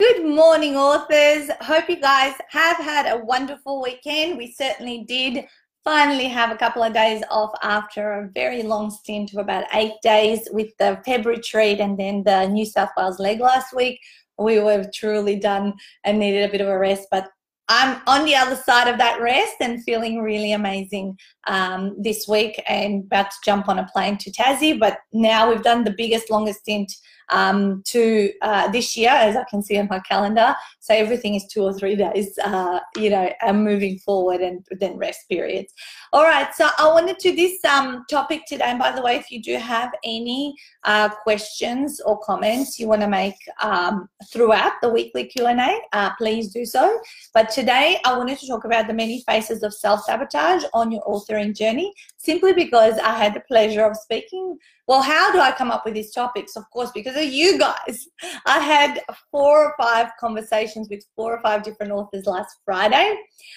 Good morning, authors. Hope you guys have had a wonderful weekend. We certainly did finally have a couple of days off after a very long stint of about eight days with the February retreat and then the New South Wales leg last week. We were truly done and needed a bit of a rest, but I'm on the other side of that rest and feeling really amazing um, this week and about to jump on a plane to Tassie. But now we've done the biggest, longest stint um, to uh, this year, as I can see on my calendar. So everything is two or three days, uh, you know, and moving forward and then rest periods. All right, so I wanted to this um, topic today. And by the way, if you do have any uh, questions or comments you want to make um, throughout the weekly Q&A, uh, please do so. But today I wanted to talk about the many faces of self-sabotage on your authoring journey, simply because I had the pleasure of speaking well, how do I come up with these topics? Of course, because of you guys. I had four or five conversations with four or five different authors last Friday,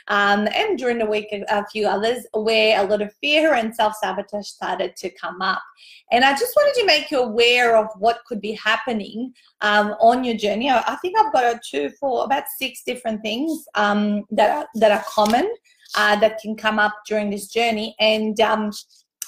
um, and during the week, a, few others where a lot of fear and self sabotage started to come up. And I just wanted to make you aware of what could be happening um, on your journey. I think I've got a two, four, about six different things um, that are that are common uh, that can come up during this journey, and um,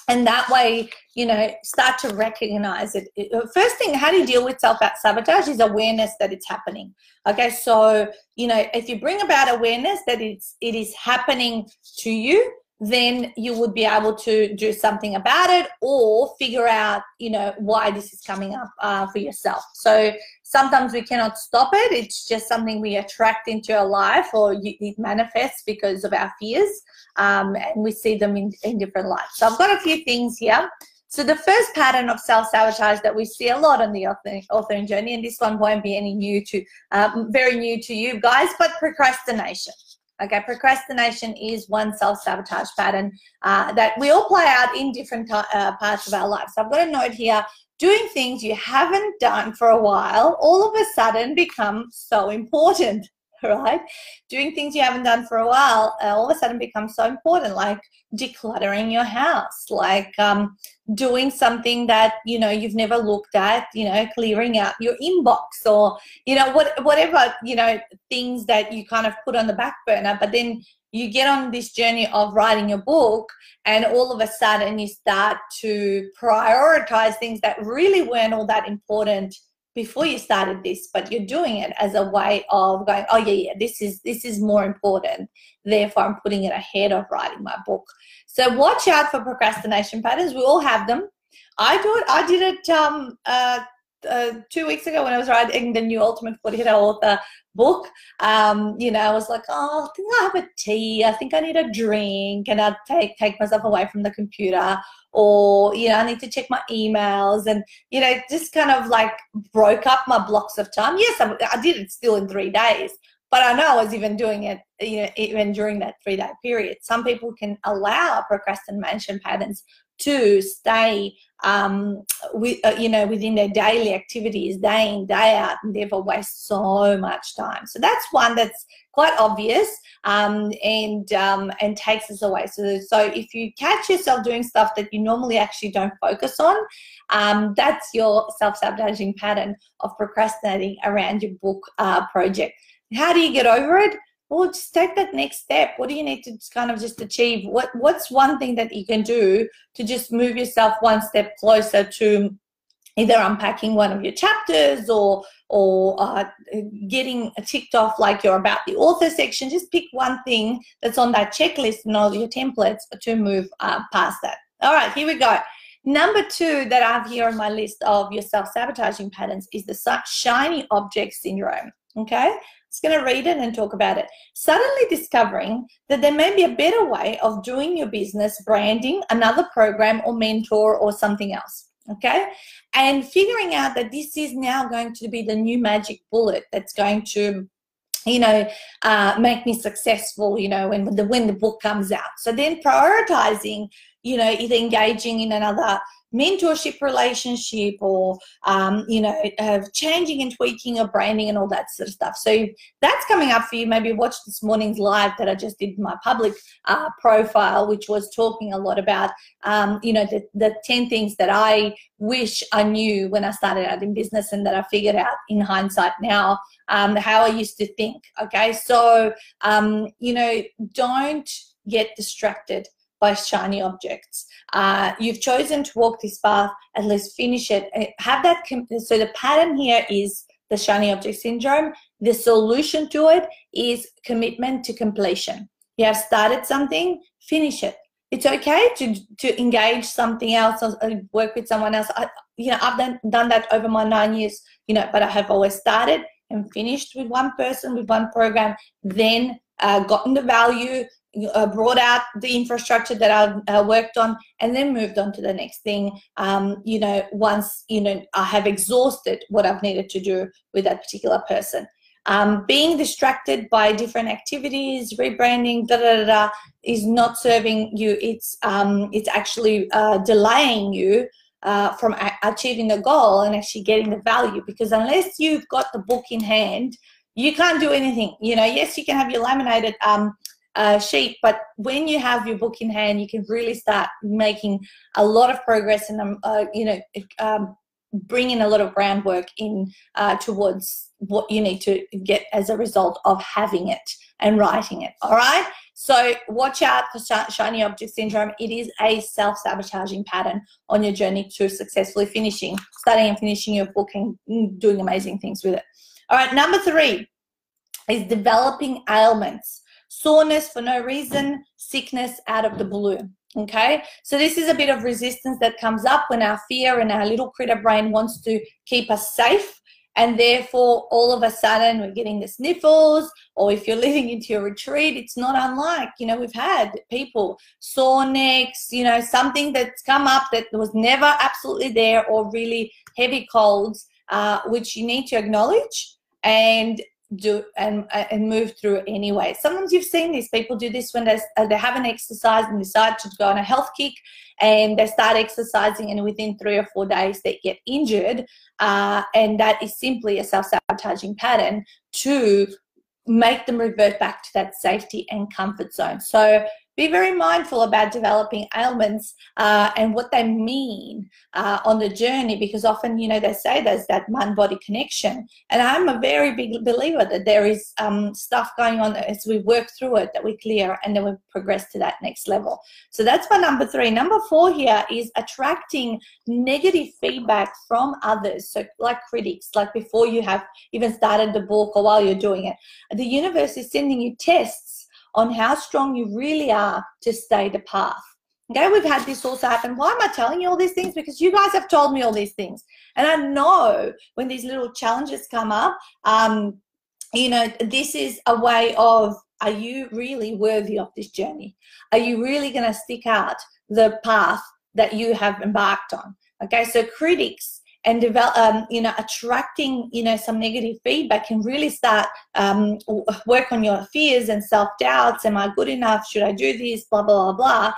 and that way you know start to recognize it. First thing how do you deal with self sabotage is awareness that it's happening. Okay so you know if you bring about awareness that it's it is happening to you then you would be able to do something about it or figure out you know why this is coming up uh, for yourself. So sometimes we cannot stop it. It's just something we attract into our life or it manifests because of our fears um, and we see them in, in different lights. So i've got a few things here. So the first pattern of self-sabotage that we see a lot on the authoring, journey and this one won't be any new to um, very new to you guys but procrastination. Okay, procrastination is one self sabotage pattern uh, that we all play out in different uh, parts of our lives. So I've got a note here doing things you haven't done for a while all of a sudden become so important right? Doing things you haven't done for a while uh, all of a sudden becomes so important, like decluttering your house, like um, doing something that you know you've never looked at, you know, clearing out your inbox, or you know, what whatever you know things that you kind of put on the back burner, but then you get on this journey of writing a book and all of a sudden you start to prioritize things that really weren't all that important before you started this but you're doing it as a way of going oh yeah yeah this is this is more important. Therefore i'm putting it ahead of writing my book. So watch out for procrastination patterns. We all have them. I do it i did it um, uh, uh, two weeks ago when I was writing the new Ultimate 40 Author book, um, you know, I was like, oh, I think I have a tea. I think I need a drink, and I'd take take myself away from the computer, or you know, I need to check my emails, and you know, just kind of like broke up my blocks of time. Yes, I, I did it still in three days, but I know I was even doing it, you know, even during that three day period. Some people can allow procrastination patterns to stay um, with, uh, you know within their daily activities day in day out and therefore waste so much time. So that's one that's quite obvious um, and um, and takes us away. So so if you catch yourself doing stuff that you normally actually don't focus on um, that's your self-sabotaging pattern of procrastinating around your book uh, project. How do you get over it well just take that next step. What do you need to kind of just achieve? What what's one thing that you can do to just move yourself one step closer to either unpacking one of your chapters or or uh, getting ticked off like you're about the author section? Just pick one thing that's on that checklist and all your templates to move uh, past that. All right here we go. Number two that i have here on my list of your self-sabotaging patterns is the shiny object syndrome okay just going to read it and talk about it. Suddenly discovering that there may be a better way of doing your business, branding, another program or mentor or something else. Okay. And figuring out that this is now going to be the new magic bullet that's going to you know, uh, make me successful, you know, when the when the book comes out. So then prioritizing, you know, either engaging in another mentorship relationship or um, you know uh, changing and tweaking your branding and all that sort of stuff. So that's coming up for you. Maybe watch this morning's live that i just did my public uh, profile which was talking a lot about um, you know the, the 10 things that i wish i knew when i started out in business and that i figured out in hindsight now um, how i used to think okay? So um, you know don't get distracted by shiny objects. Uh, you've chosen to walk this path, at least finish it. Uh, have that. so the pattern here is the shiny object syndrome. The solution to it is commitment to completion. You have started something, finish it. It's okay to to engage something else or work with someone else. I, you know, I've done done that over my nine years. You know, but I have always started and finished with one person with one program, then uh, gotten the value, uh, brought out the infrastructure that I've uh, worked on and then moved on to the next thing. Um, you know, once, you know, I have exhausted what I've needed to do with that particular person. Um, being distracted by different activities, rebranding, da da da, da is not serving you. It's um, it's actually uh, delaying you uh, from a- achieving the goal and actually getting the value. Because unless you've got the book in hand, you can't do anything. You know, yes, you can have your laminated um, uh, sheet. But when you have your book in hand, you can really start making a lot of progress and, um, uh, you know, um, bringing a lot of groundwork in uh, towards what you need to get as a result of having it and writing it. All right. So watch out for shiny object syndrome. It is a self-sabotaging pattern on your journey to successfully finishing, starting and finishing your book and doing amazing things with it. All right. Number three is developing ailments soreness for no reason, sickness out of the blue. Okay, so this is a bit of resistance that comes up when our fear and our little critter brain wants to keep us safe. And therefore, all of a sudden, we're getting the sniffles, or if you're living into your retreat, it's not unlike, you know, we've had people sore necks, you know, something that's come up that was never absolutely there, or really heavy colds, uh, which you need to acknowledge and do and and move through anyway. Sometimes you've seen these people do this when they uh, they haven't exercised and decide to go on a health kick, and they start exercising, and within three or four days they get injured, uh, and that is simply a self sabotaging pattern to make them revert back to that safety and comfort zone. So be very mindful about developing ailments uh, and what they mean uh, on the journey because often you know they say there's that mind body connection and i'm a very big believer that there is um, stuff going on as we work through it that we clear and then we progress to that next level. So that's my number three. Number four here is attracting negative feedback from others. So like critics like before you have even started the book or while you're doing it. The universe is sending you tests on how strong you really are to stay the path. Okay, we've had this also happen. Why am I telling you all these things? Because you guys have told me all these things. And I know when these little challenges come up, um, you know, this is a way of are you really worthy of this journey? Are you really going to stick out the path that you have embarked on? Okay, so critics and develop, um, you know, attracting, you know, some negative feedback can really start um, work on your fears and self doubts. Am I good enough? Should I do this? Blah blah blah blah.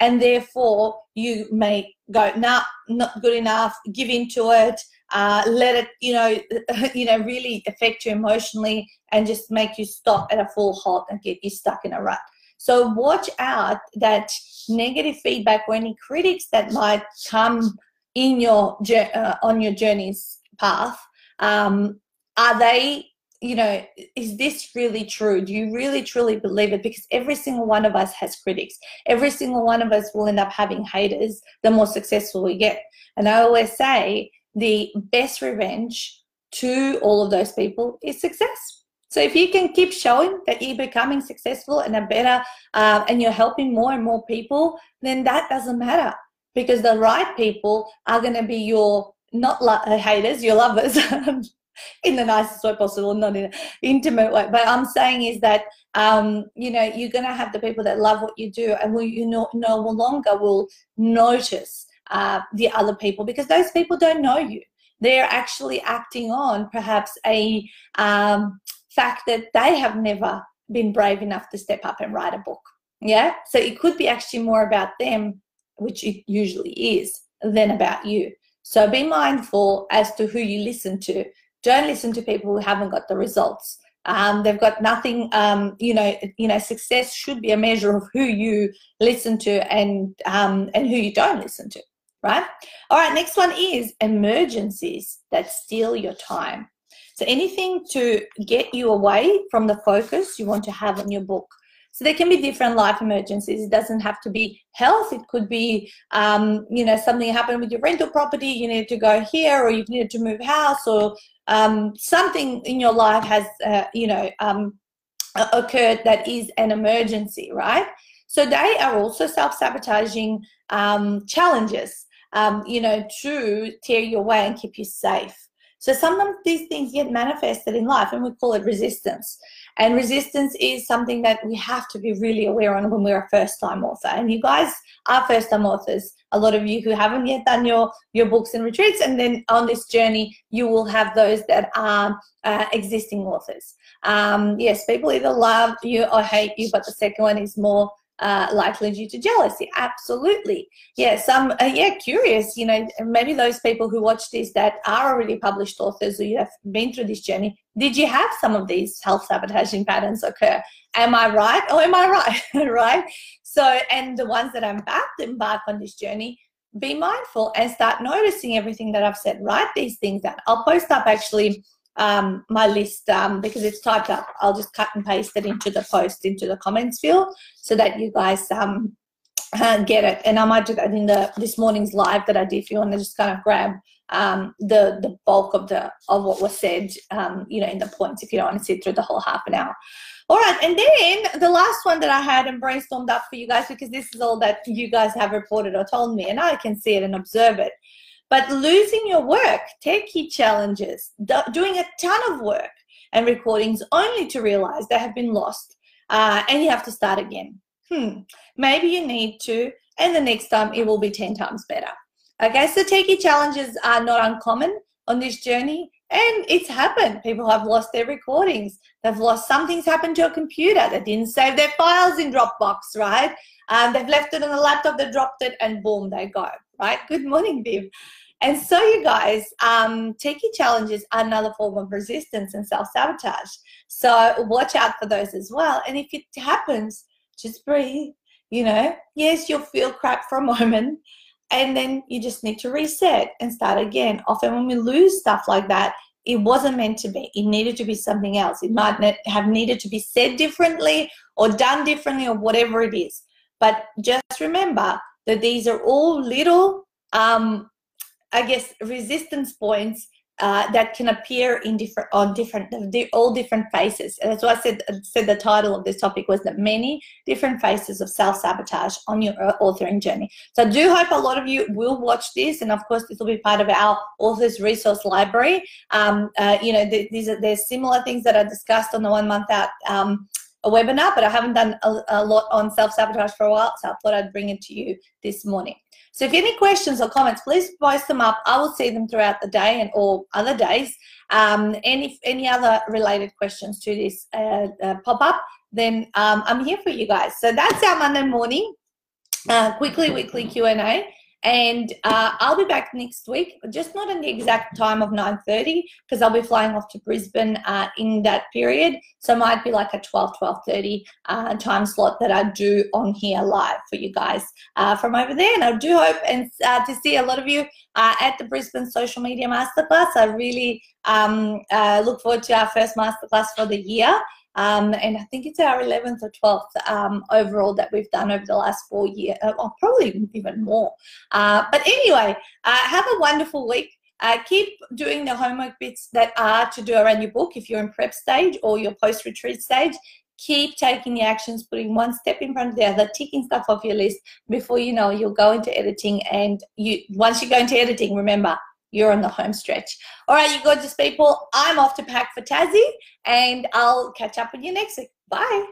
And therefore, you may go, nah, not good enough. Give into it. Uh, let it, you know, you know, really affect you emotionally and just make you stop at a full halt and get you stuck in a rut. So watch out that negative feedback or any critics that might come in your uh, on your journey's path um, are they you know is this really true? Do you really truly believe it? Because every single one of us has critics. Every single one of us will end up having haters the more successful we get. And i always say the best revenge to all of those people is success. So if you can keep showing that you're becoming successful and a better uh, and you're helping more and more people then that doesn't matter because the right people are going to be your not lo- uh, haters, your lovers. in the nicest way possible, not in an intimate way. But I'm saying is that um, you know you're going to have the people that love what you do, and will you no, no longer will notice uh, the other people because those people don't know you. They're actually acting on perhaps a um, fact that they have never been brave enough to step up and write a book. Yeah, so it could be actually more about them which it usually is. than about you. So be mindful as to who you listen to. Don't listen to people who haven't got the results. Um, they've got nothing. Um, you know, you know, success should be a measure of who you listen to and um, and who you don't listen to. Right. All right. Next one is emergencies that steal your time. So anything to get you away from the focus you want to have on your book. So there can be different life emergencies. It doesn't have to be health. It could be, um, you know, something happened with your rental property. You need to go here, or you needed to move house, or um, something in your life has, uh, you know, um, occurred that is an emergency, right? So they are also self-sabotaging um, challenges, um, you know, to tear you away and keep you safe. So sometimes these things get manifested in life, and we call it resistance. And resistance is something that we have to be really aware on when we're a first time author. And you guys are first time authors. A lot of you who haven't yet done your, your books and retreats. And then on this journey, you will have those that are uh, existing authors. Um, yes, people either love you or hate you, but the second one is more uh, likely due to jealousy. Absolutely. Yeah, some, uh, yeah, curious, you know, maybe those people who watch this that are already published authors or you have been through this journey, did you have some of these health sabotaging patterns occur? Am I right or am I right? right? So, and the ones that I'm about to embark on this journey, be mindful and start noticing everything that I've said. Write these things down. I'll post up actually um, my list um, because it's typed up. I'll just cut and paste it into the post, into the comments field, so that you guys um, get it. And I might do that in the this morning's live that I did. If you want to just kind of grab um, the the bulk of the of what was said, um, you know, in the points. If you don't want to sit through the whole half an hour. All right, and then the last one that I had and brainstormed up for you guys because this is all that you guys have reported or told me, and I can see it and observe it. But losing your work, techie challenges, doing a ton of work and recordings only to realize they have been lost uh, and you have to start again. Hmm, maybe you need to, and the next time it will be 10 times better. Okay, so techie challenges are not uncommon on this journey and it's happened. People have lost their recordings. They've lost something's happened to a computer. They didn't save their files in Dropbox, right? Um, they've left it on the laptop, they dropped it, and boom, they go, right? Good morning, Viv. And so, you guys, um, techie challenges are another form of resistance and self sabotage. So, watch out for those as well. And if it happens, just breathe. You know, yes, you'll feel crap for a moment, and then you just need to reset and start again. Often, when we lose stuff like that, it wasn't meant to be. It needed to be something else. It might have needed to be said differently or done differently or whatever it is. But just remember that these are all little um, I guess, resistance points uh, that can appear in different on different all different faces. And that's why I said said the title of this topic was the many different faces of self sabotage on your uh, authoring journey. So I do hope a lot of you will watch this, and of course this will be part of our authors resource library. Um, uh, you know, these are there's similar things that are discussed on the one month out. Um, a webinar, but I haven't done a, a lot on self sabotage for a while, so I thought I'd bring it to you this morning. So if any questions or comments, please post them up. I will see them throughout the day and all other days. Um, and if any other related questions to this uh, uh, pop up, then um, I'm here for you guys. So that's our Monday morning, uh, quickly weekly Q&A and uh, I'll be back next week, just not in the exact time of 9.30 because I'll be flying off to Brisbane uh, in that period. So might be like a 12, 12.30 uh, time slot that I do on here live for you guys uh, from over there. And I do hope and uh, to see a lot of you uh, at the Brisbane Social Media Masterclass. I really um, look forward to our first masterclass for the year. Um, and I think it's our 11th or 12th um, overall that we've done over the last four years, uh, or probably even more. Uh, but anyway, uh, have a wonderful week. Uh, keep doing the homework bits that are to do around your book if you're in prep stage or your post retreat stage. Keep taking the actions, putting one step in front of the other, ticking stuff off your list. Before you know, you'll go into editing, and you once you go into editing, remember you're on the home stretch. All right, you gorgeous people. I'm off to pack for Tassie, and I'll catch up with you next week. Bye.